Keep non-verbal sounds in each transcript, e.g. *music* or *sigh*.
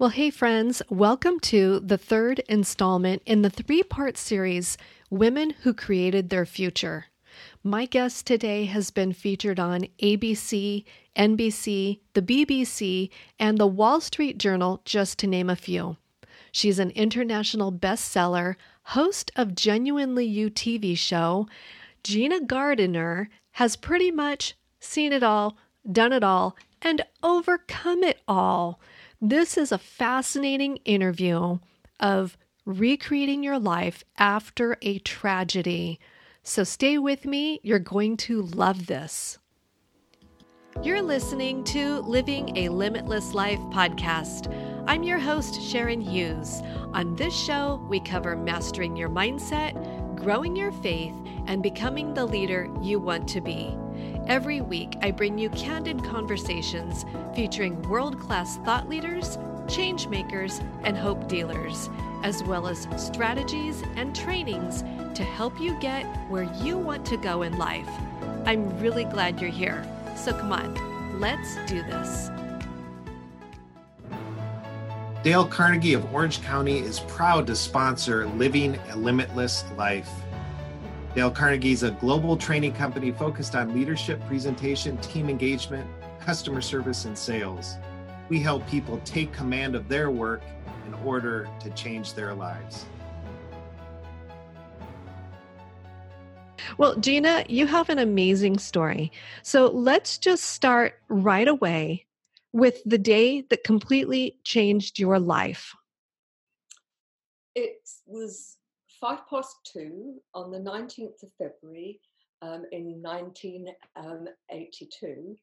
Well, hey, friends, welcome to the third installment in the three part series Women Who Created Their Future. My guest today has been featured on ABC, NBC, the BBC, and the Wall Street Journal, just to name a few. She's an international bestseller, host of Genuinely You TV show. Gina Gardiner has pretty much seen it all, done it all, and overcome it all. This is a fascinating interview of recreating your life after a tragedy. So stay with me, you're going to love this. You're listening to Living a Limitless Life podcast. I'm your host, Sharon Hughes. On this show, we cover mastering your mindset, growing your faith, and becoming the leader you want to be. Every week, I bring you candid conversations featuring world class thought leaders, change makers, and hope dealers, as well as strategies and trainings to help you get where you want to go in life. I'm really glad you're here. So come on, let's do this. Dale Carnegie of Orange County is proud to sponsor Living a Limitless Life. Dale Carnegie is a global training company focused on leadership, presentation, team engagement, customer service, and sales. We help people take command of their work in order to change their lives. Well, Gina, you have an amazing story. So let's just start right away with the day that completely changed your life. It was five past two on the 19th of February um, in 1982. Um,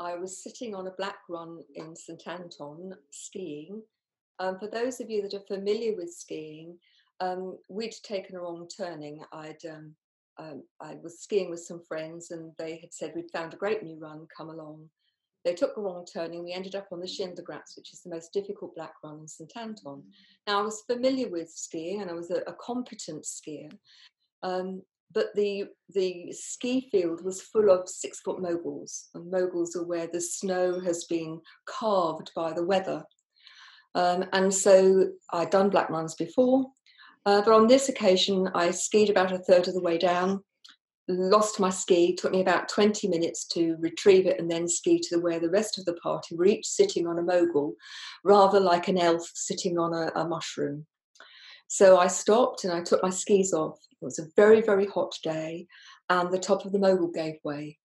I was sitting on a black run in St Anton skiing. Um, for those of you that are familiar with skiing, um, we'd taken a wrong turning. I'd um, um, I was skiing with some friends, and they had said we'd found a great new run. Come along. They took a wrong turning. We ended up on the Schindergratz, which is the most difficult black run in St Anton. Now, I was familiar with skiing and I was a, a competent skier, um, but the, the ski field was full of six foot moguls, and moguls are where the snow has been carved by the weather. Um, and so I'd done black runs before, uh, but on this occasion, I skied about a third of the way down lost my ski. took me about 20 minutes to retrieve it and then ski to where the rest of the party were each sitting on a mogul, rather like an elf sitting on a, a mushroom. So I stopped and I took my skis off. It was a very, very hot day, and the top of the mogul gave way.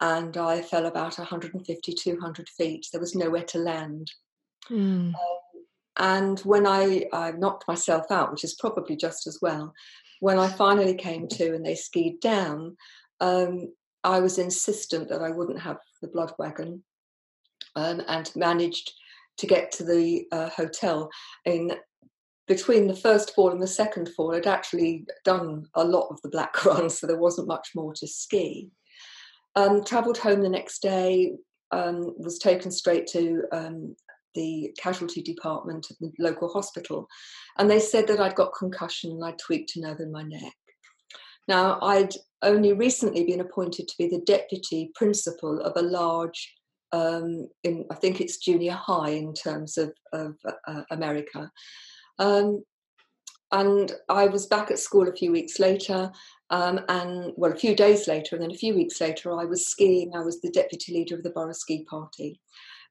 And I fell about 150, 200 feet. There was nowhere to land. Mm. Um, and when I, I knocked myself out, which is probably just as well, when I finally came to and they skied down, um, I was insistent that I wouldn't have the blood wagon um, and managed to get to the uh, hotel in between the first fall and the second fall, I'd actually done a lot of the black *laughs* run, so there wasn't much more to ski. Um, travelled home the next day, um, was taken straight to um, the casualty department at the local hospital, and they said that I'd got concussion and I'd tweaked a nerve in my neck. Now, I'd only recently been appointed to be the deputy principal of a large, um, in I think it's junior high in terms of, of uh, America. Um, and I was back at school a few weeks later, um, and well, a few days later, and then a few weeks later, I was skiing. I was the deputy leader of the borough ski party.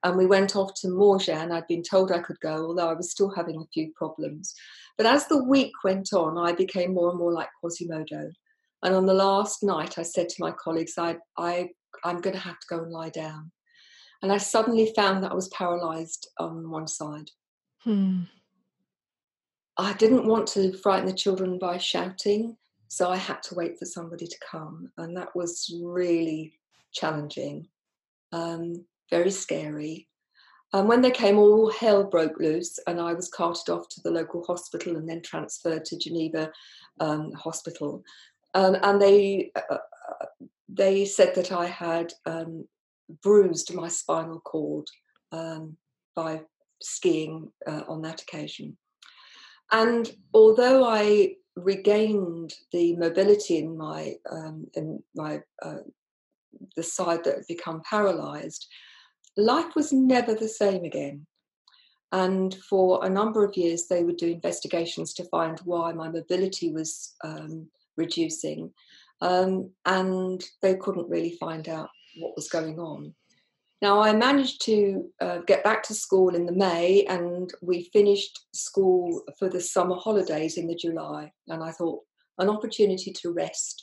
And we went off to Morges. I'd been told I could go, although I was still having a few problems. But as the week went on, I became more and more like Quasimodo. And on the last night, I said to my colleagues, I, I, I'm going to have to go and lie down. And I suddenly found that I was paralyzed on one side. Hmm. I didn't want to frighten the children by shouting, so I had to wait for somebody to come. And that was really challenging. Um, very scary. And when they came, all hell broke loose, and I was carted off to the local hospital and then transferred to Geneva um, Hospital. Um, and they uh, uh, they said that I had um, bruised my spinal cord um, by skiing uh, on that occasion. And although I regained the mobility in my um, in my uh, the side that had become paralysed, life was never the same again. And for a number of years, they would do investigations to find why my mobility was um, reducing. Um, and they couldn't really find out what was going on. Now, I managed to uh, get back to school in the May, and we finished school for the summer holidays in the July. And I thought, an opportunity to rest.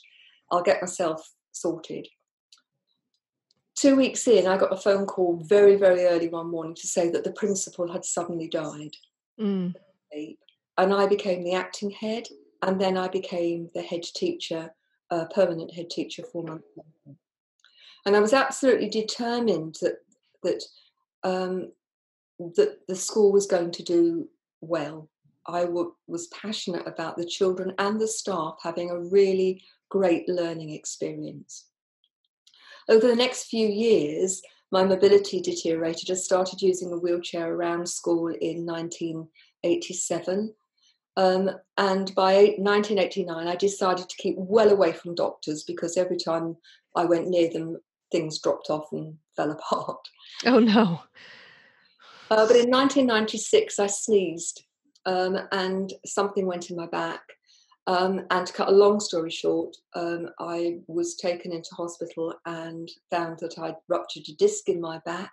I'll get myself sorted. Two weeks in, I got a phone call very, very early one morning to say that the principal had suddenly died. Mm. And I became the acting head, and then I became the head teacher, uh, permanent head teacher four months later. And I was absolutely determined that that um, that the school was going to do well. I w- was passionate about the children and the staff having a really great learning experience. Over the next few years, my mobility deteriorated. I started using a wheelchair around school in 1987. Um, and by 1989, I decided to keep well away from doctors because every time I went near them, things dropped off and *laughs* fell apart. Oh no. Uh, but in 1996, I sneezed um, and something went in my back. Um, and to cut a long story short, um, I was taken into hospital and found that I'd ruptured a disc in my back.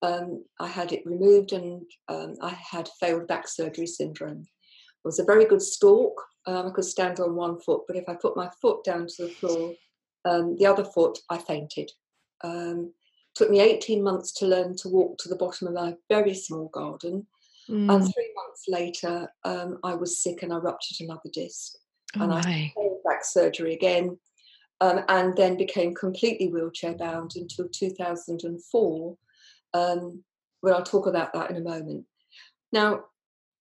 Um, I had it removed and um, I had failed back surgery syndrome. It was a very good stalk. Um, I could stand on one foot, but if I put my foot down to the floor, um, the other foot, I fainted. took me 18 months to learn to walk to the bottom of my very small garden. Mm. And three months later, um, I was sick and I ruptured another disc. Oh and I had back surgery again, um, and then became completely wheelchair bound until 2004. Um, well, I'll talk about that in a moment. Now,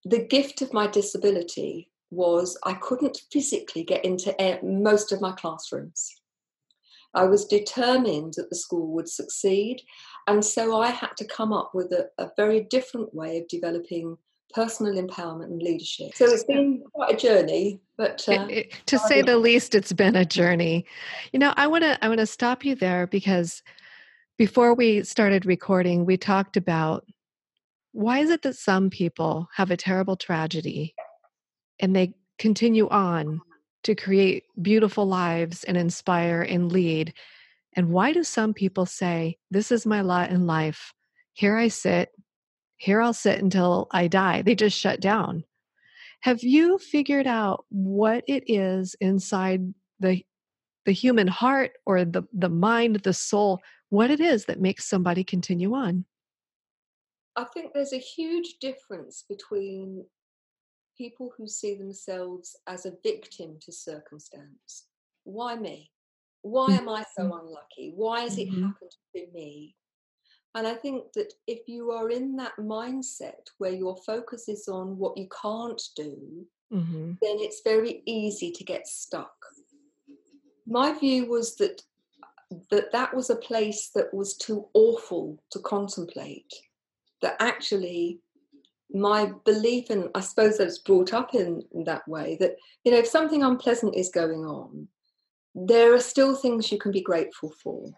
the gift of my disability was I couldn't physically get into most of my classrooms. I was determined that the school would succeed. And so I had to come up with a, a very different way of developing personal empowerment and leadership. So it's been quite a journey, but uh, it, it, to say the least, it's been a journey. You know, I want to I want to stop you there because before we started recording, we talked about why is it that some people have a terrible tragedy and they continue on to create beautiful lives and inspire and lead. And why do some people say, This is my lot in life? Here I sit, here I'll sit until I die. They just shut down. Have you figured out what it is inside the the human heart or the, the mind, the soul, what it is that makes somebody continue on? I think there's a huge difference between people who see themselves as a victim to circumstance. Why me? Why am I so mm-hmm. unlucky? Why has it mm-hmm. happened to me? And I think that if you are in that mindset where your focus is on what you can't do, mm-hmm. then it's very easy to get stuck. My view was that that that was a place that was too awful to contemplate. That actually my belief and i suppose that it's brought up in, in, that way that you know if something unpleasant is going on there are still things you can be grateful for.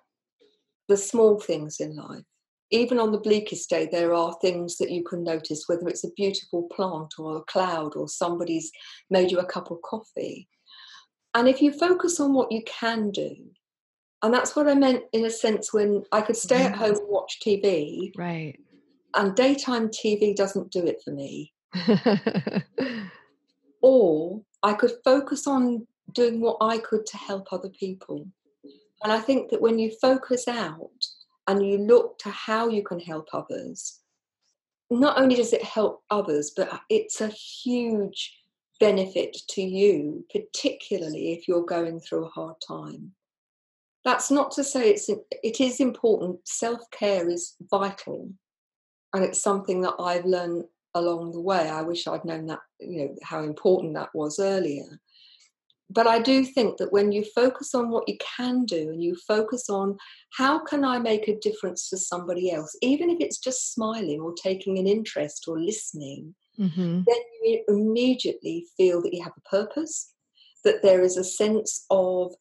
The small things in life. Even on the bleakest day there are things that you can notice whether it's a beautiful plant or a cloud or somebody's made you a cup of coffee. And if you focus on what you can do and that's what i meant in a sense when i could stay at home and watch tv right. and daytime TV doesn't do it for me. *laughs* or I could focus on doing what I could to help other people. And I think that when you focus out and you look to how you can help others, not only does it help others, but it's a huge benefit to you, particularly if you're going through a hard time. That's not to say it's it is important. Self care is vital, and it's something that I've learned along the way. I wish I'd known that, you know, how important that was earlier. But I do think that when you focus on what you can do and you focus on how can I make a difference to somebody else, even if it's just smiling or taking an interest or listening, mm-hmm. then you immediately feel that you have a purpose, that there is a sense of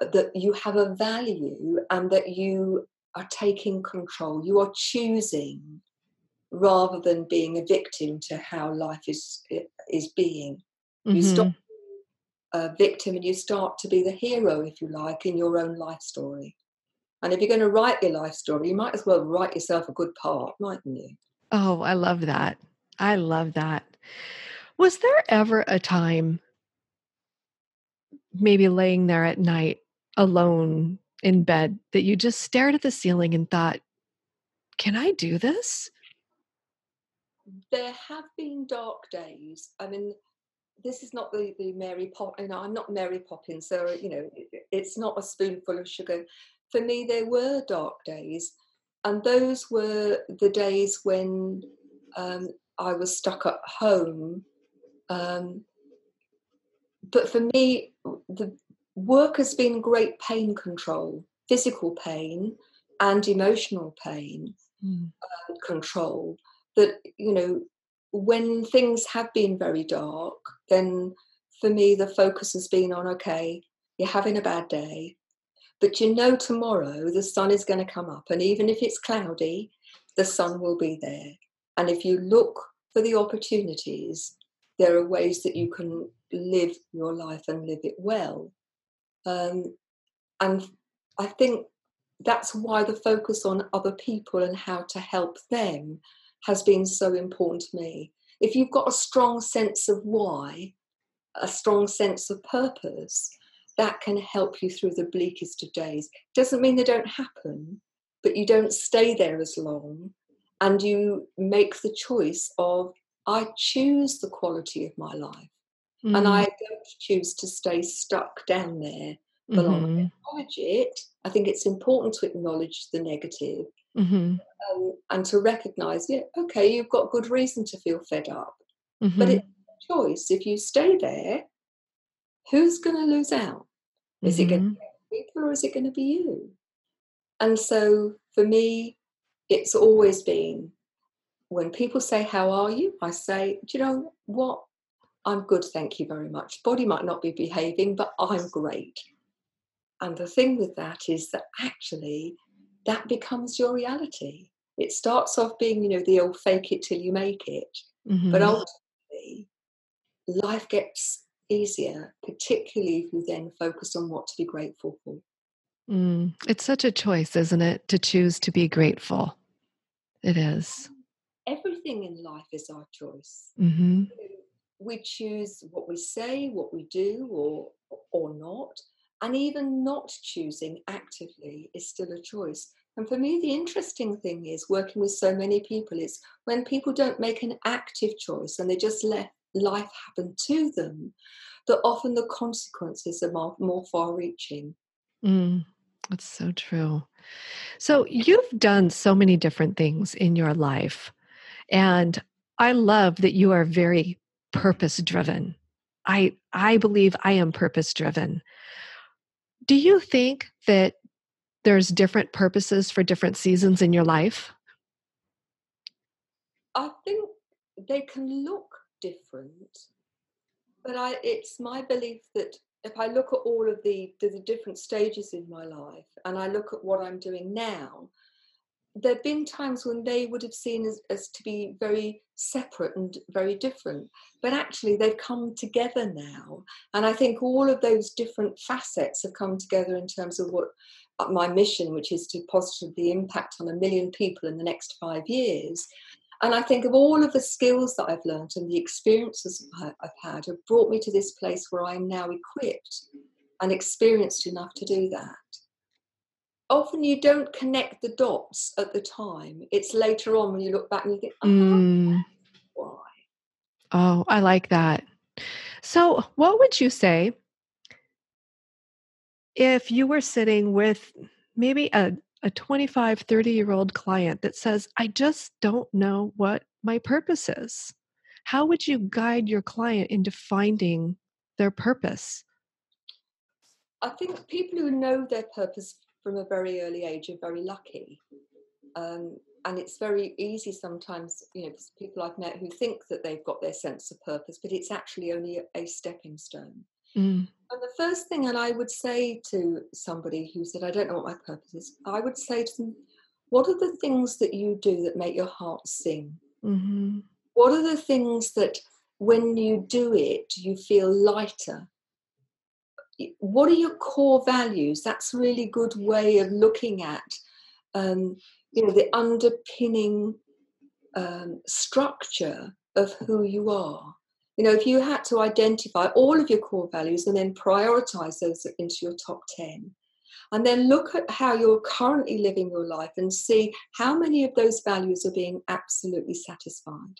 uh, that you have a value and that you are taking control, you are choosing rather than being a victim to how life is is being. Mm-hmm. You stop a victim and you start to be the hero, if you like, in your own life story. And if you're going to write your life story, you might as well write yourself a good part, mightn't you? Oh, I love that. I love that. Was there ever a time, maybe laying there at night alone in bed, that you just stared at the ceiling and thought, can I do this? There have been dark days. I mean, this is not the, the Mary Pop. You know, I'm not Mary Poppins, so you know, it, it's not a spoonful of sugar. For me, there were dark days, and those were the days when um, I was stuck at home. Um, but for me, the work has been great pain control, physical pain and emotional pain Mm. uh, control. That, you know, when things have been very dark, then for me, the focus has been on okay, you're having a bad day, but you know tomorrow the sun is going to come up. And even if it's cloudy, the sun will be there. And if you look for the opportunities, there are ways that you can live your life and live it well. Um, and I think that's why the focus on other people and how to help them has been so important to me. If you've got a strong sense of why, a strong sense of purpose, that can help you through the bleakest of days. Doesn't mean they don't happen, but you don't stay there as long and you make the choice of I choose the quality of my life Mm. and I don't choose to stay stuck down there for long. Mhm. Acknowledge it. I think it's important to acknowledge the negative Mhm. um, and to recognize, yeah, okay, you've got good reason to feel fed up, but Mhm. it's a choice. If you stay there, who's going to lose out? Is it going to be people or is it going to be you? And so for me, it's always been when people say, How are you? I say, Do you know what? I'm good, thank you very much. Body might not be behaving, but I'm great. And the thing with that is that actually that becomes your reality. It starts off being, you know, the old fake it till you make it. But Mhm. ultimately, life gets easier, particularly if you then focus on what to be grateful for. Mm. It's such a choice, isn't it, to choose to be grateful? It is. Everything in life is our choice. hmm We choose what we say, what we do, or or not. And even not choosing actively is still a choice. And for me, the interesting thing is working with so many people is when people don't make an active choice and they just let life happen to them, that often the consequences are more, more far reaching. Mm. That's so true. So you've done so many different things in your life. And I love that you are very purpose driven. I I believe I am purpose driven. Do you think that there's different purposes for different seasons in your life? I think they can look different, but I, it's my belief that if I look at all of the, the, the different stages in my life and I look at what I'm doing now, there have been times when they would have seen as, as to be very separate and very different, but actually they've come together now. And I think all of those different facets have come together in terms of what uh, my mission, which is to positively impact on a million people in the next five years. And I think of all of the skills that I've learned and the experiences I've had have brought me to this place where I'm now equipped and experienced enough to do that. Often you don't connect the dots at the time. It's later on when you look back and you think, oh, Mm. why? Oh, I like that. So, what would you say if you were sitting with maybe a, a 25, 30 year old client that says, I just don't know what my purpose is? How would you guide your client into finding their purpose? I think people who know their purpose from a very early age are very lucky. Um, and it's very easy sometimes, you know, people I've met who think that they've got their sense of purpose, but it's actually only a, stepping stone. Mm, And the first thing, and I would say to somebody who said, I don't know what my purpose is, I would say to them, what are the things that you do that make your heart sing? Mm-hmm. What are the things that when you do it, you feel lighter? What are your core values? That's a really good way of looking at, um, you know, the underpinning um, structure of who you are. You know, if you had to identify all of your core values and then prioritize those into your top 10, and then look at how you're currently living your life and see how many of those values are being absolutely satisfied.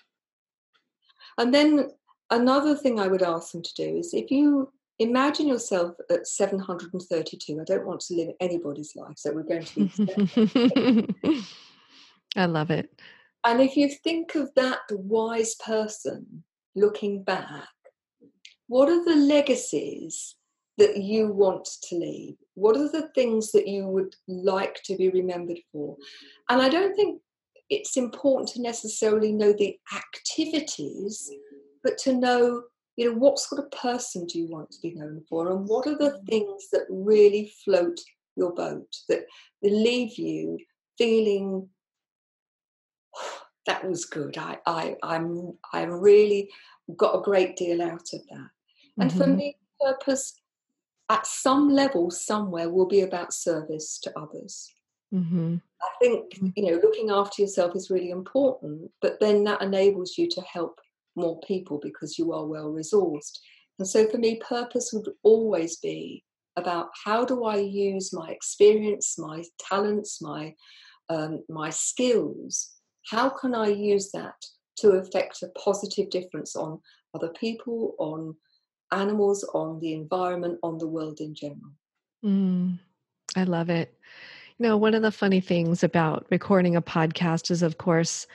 And then another thing I would ask them to do is if you imagine yourself at 732, I don't want to live anybody's life, so we're going to be. *laughs* I love it. And if you think of that wise person looking back, what are the legacies that you want to leave? What are the things that you would like to be remembered for? And I don't think it's important to necessarily know the activities, but to know, you know, what sort of person do you want to be known for, and what are the mm. things that really float your boat that leave you feeling *sighs* that was good. I, I, I'm, I really got a great deal out of that. And mm-hmm. for me, purpose at some level, somewhere, will be about service to others. Mm-hmm. I think mm. you know looking after yourself is really important, but then that enables you to help more people because you are well resourced. And so, for me, purpose would always be about how do I use my experience, my talents, my um, my skills how can I use that to affect a positive difference on other people, on animals, on the environment, on the world in general? Mm, I love it. You know, one of the funny things about recording a podcast is, of course,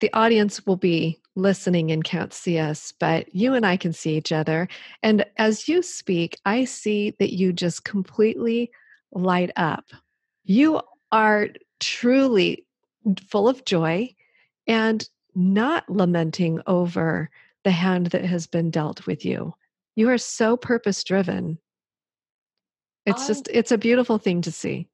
the audience will be listening and can't see us, but you and I can see each other. And as you speak, I see that you just completely light up. You are truly full of joy and not lamenting over the hand that has been dealt with you. You are so purpose driven. It's just, it's a beautiful thing to see.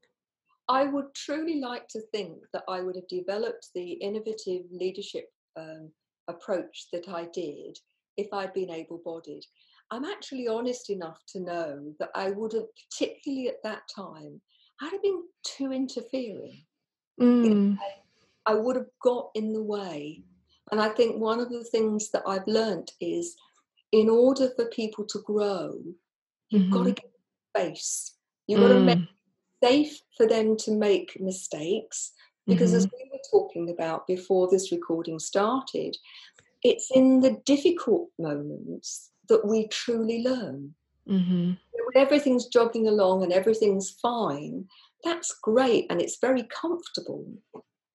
I would truly like to think that I would have developed the innovative leadership um, approach that I did if I'd been able bodied. I'm actually honest enough to know that I would have, particularly at that time, I'd have been too interfering. Mm. I would have got in the way. And I think one of the things that I've learned is in order for people to grow, you've mm-hmm. got to give space. You've mm. got to make safe for them to make mistakes. Because mm-hmm. as we were talking about before this recording started, it's in the difficult moments that we truly learn. Mm-hmm. When everything's jogging along and everything's fine, that's great and it's very comfortable.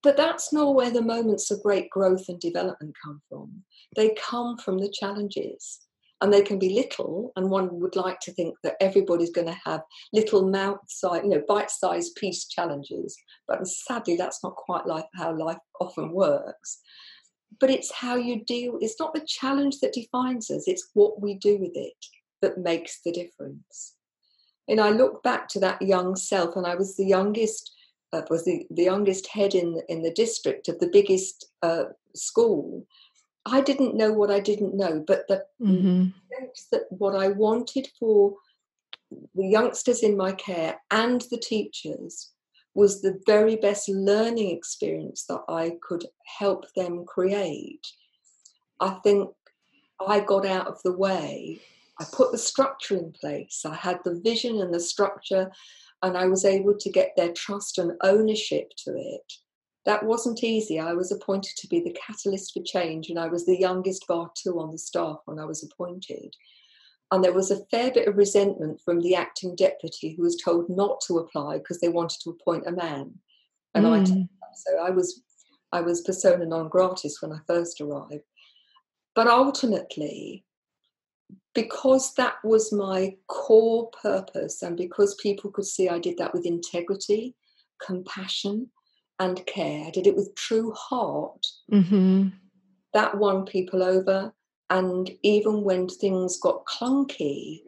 But that's not where the moments of great growth and development come from. They come from the challenges. And they can be little, and one would like to think that everybody's going to have little mouth size, you know, bite-sized piece challenges. But sadly, that's not quite like how life often works. But it's how you deal. It's not the challenge that defines us; it's what we do with it that makes the difference. And I look back to that young self, and I was the youngest uh, was the, the youngest head in in the district of the biggest uh, school. I didn't know what I didn't know, but the mm-hmm. sense that what I wanted for the youngsters in my care and the teachers was the very best learning experience that I could help them create. I think I got out of the way. I put the structure in place. I had the vision and the structure and I was able to get their trust and ownership to it. That wasn't easy. I was appointed to be the catalyst for change, and I was the youngest bar two on the staff when I was appointed. And there was a fair bit of resentment from the acting deputy who was told not to apply because they wanted to appoint a man. And mm. I so I was I was persona non gratis when I first arrived. But ultimately, because that was my core purpose and because people could see I did that with integrity, compassion, and care, I did it with true heart, mm-hmm. that won people over. And even when things got clunky,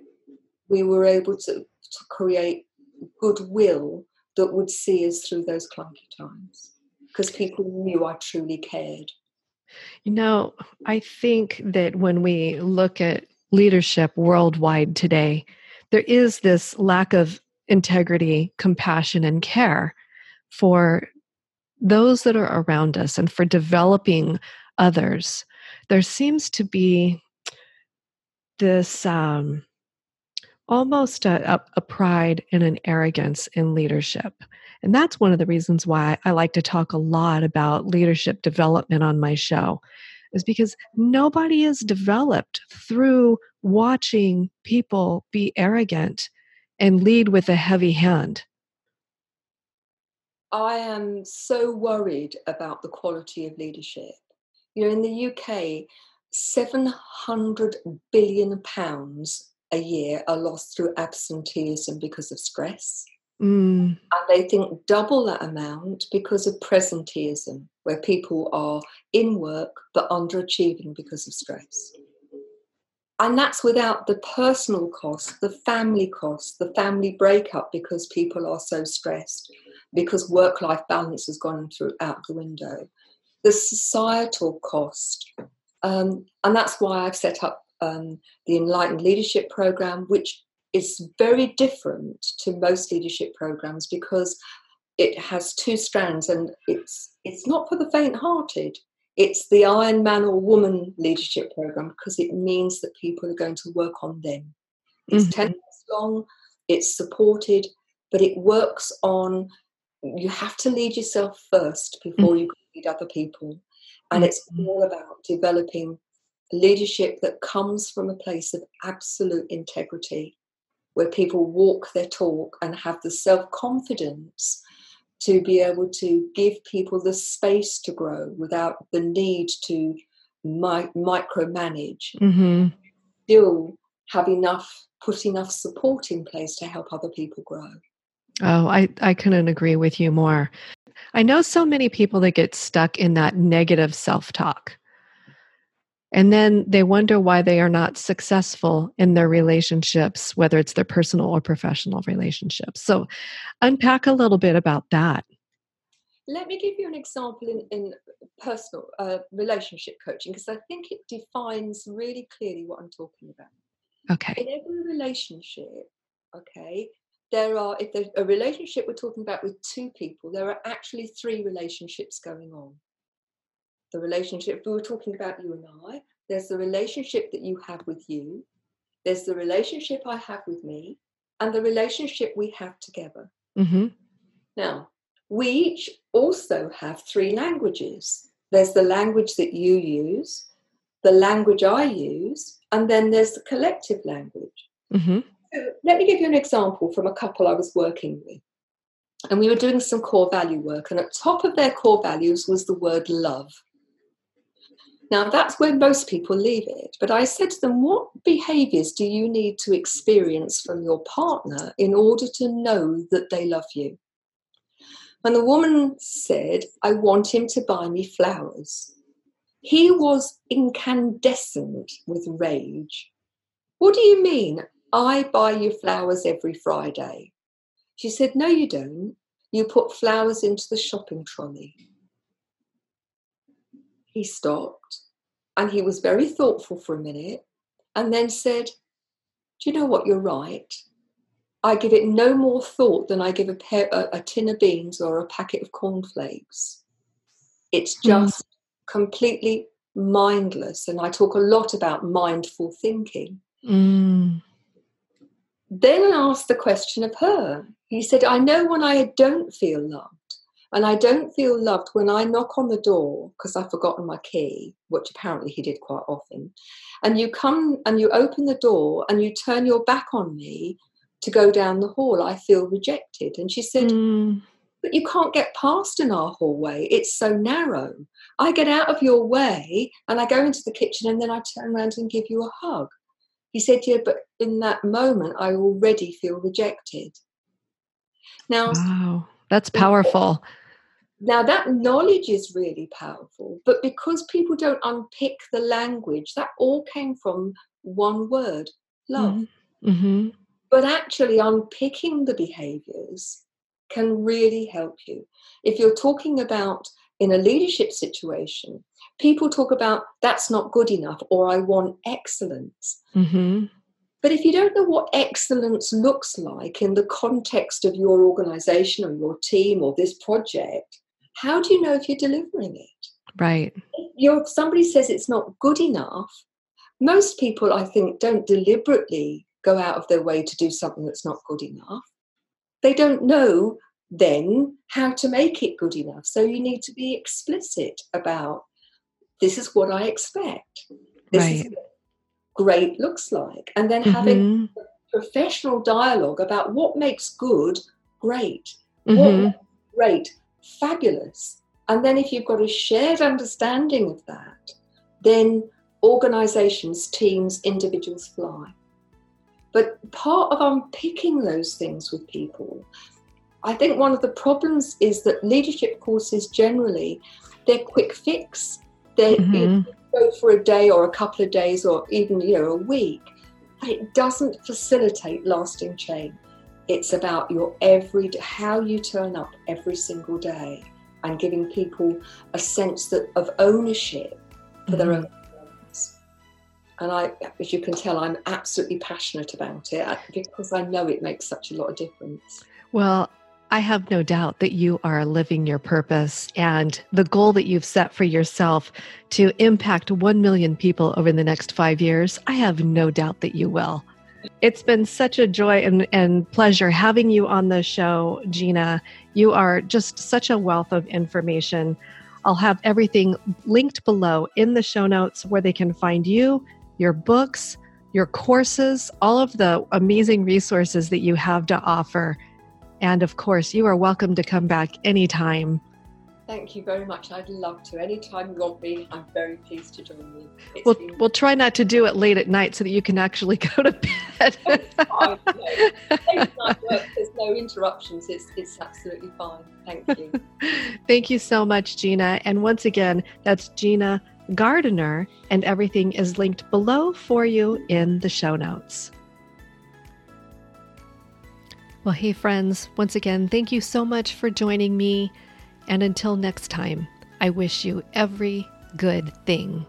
we were able to, to create goodwill that would see us through those clunky times because people knew I truly cared. You know, I think that when we look at leadership worldwide today, there is this lack of integrity, compassion, and care for those that are around us and for developing others. There seems to be this um, almost a, a, pride and an arrogance in leadership. And that's one of the reasons why I like to talk a lot about leadership development on my show, is because nobody is developed through watching people be arrogant and lead with a heavy hand. I am so worried about the quality of leadership. You know, in the UK, 700 billion pounds a year are lost through absenteeism because of stress. Mm. And they think double that amount because of presenteeism, where people are in work but underachieving because of stress. And that's without the personal cost, the family cost, the family breakup because people are so stressed, because work life balance has gone through out the window, the societal cost. Um, and that's why I've set up um, the Enlightened Leadership Program, which is very different to most leadership programs because it has two strands and it's it's not for the faint-hearted it's the iron man or woman leadership program because it means that people are going to work on them it's mm-hmm. 10 months long it's supported but it works on you have to lead yourself first before mm-hmm. you lead other people and it's mm-hmm. all about developing leadership that comes from a place of absolute integrity where people walk their talk and have the self confidence to be able to give people the space to grow without the need to mi- micromanage. Mm-hmm. Still have enough, put enough support in place to help other people grow. Oh, I, I couldn't agree with you more. I know so many people that get stuck in that negative self talk. And then they wonder why they are not successful in their relationships, whether it's their personal or professional relationships. So, unpack a little bit about that. Let me give you an example in, in personal uh, relationship coaching because I think it defines really clearly what I'm talking about. Okay. In every relationship, okay, there are, if there's a relationship we're talking about with two people, there are actually three relationships going on the relationship we were talking about you and I. There's the relationship that you have with you. There's the relationship I have with me, and the relationship we have together. Mm-hmm. Now, we each also have three languages. There's the language that you use, the language I use, and then there's the collective language. Mm-hmm. Let me give you an example from a couple I was working with. And we were doing some core value work, and at top of their core values was the word love. Now, that's where most people leave it. But I said to them, what behaviors do you need to experience from your partner in order to know that they love you? And the woman said, I want him to buy me flowers. He was incandescent with rage. What do you mean? I buy you flowers every Friday. She said, No, you don't. You put flowers into the shopping trolley. He stopped and he was very thoughtful for a minute and then said, Do you know what? You're right. I give it no more thought than I give a, pair, a, a tin of beans or a packet of cornflakes. It's hmm. just mm. completely mindless. And I talk a lot about mindful thinking. Mm. Then I asked the question of her. He said, I know when I don't feel loved. And I don't feel loved when I knock on the door because I've forgotten my key, which apparently he did quite often. And you come and you open the door and you turn your back on me to go down the hall. I feel rejected. And she said, mm. But you can't get past in our hallway. It's so narrow. I get out of your way and I go into the kitchen and then I turn around and give you a hug. He said, Yeah, but in that moment, I already feel rejected. Now, wow, that's powerful. Now, that knowledge is really powerful, but because people don't unpick the language, that all came from one word love. Mm-hmm. mm-hmm. But actually, unpicking the behaviors can really help you. If you're talking about in a leadership situation, people talk about that's not good enough or I want excellence. Mm-hmm. But if you don't know what excellence looks like in the context of your organization or your team or this project, how do you know if you're delivering it? Right. If somebody says it's not good enough, most people, I think, don't deliberately go out of their way to do something that's not good enough. They don't know then how to make it good enough. So you need to be explicit about this is what I expect. This right. is great looks like. And then mm-hmm. having professional dialogue about what makes good great, mm-hmm. what great, fabulous. And then if you've got a shared understanding of that, then organizations, teams, individuals fly. But part of unpicking those things with people, I think one of the problems is that leadership courses generally, they're quick fix. They mm-hmm. go for a day or a couple of days or even you know a week. It doesn't facilitate lasting change. It's about your every how you turn up every single day and giving people a sense that of ownership for mm-hmm. their own and I, as you can tell, I'm absolutely passionate about it because I know it makes such a lot of difference. Well, I have no doubt that you are living your purpose and the goal that you've set for yourself to impact 1 million people over the next five years. I have no doubt that you will. It's been such a joy and, and pleasure having you on the show, Gina. You are just such a wealth of information. I'll have everything linked below in the show notes where they can find you, your books, your courses, all of the amazing resources that you have to offer. And of course, you are welcome to come back anytime. Thank you very much. I'd love to. Anytime you want me, I'm very pleased to join you. It's we'll, been... we'll try not to do it late at night so that you can actually *laughs* go to bed. *laughs* fine, no. There's no interruptions. It's, it's absolutely fine. Thank you. *laughs* Thank you so much, Gina. And once again, that's Gina Gardiner, and everything is linked below for you in the show notes. Well, hey, friends, once again, thank you so much for joining me. And until next time, I wish you every good thing.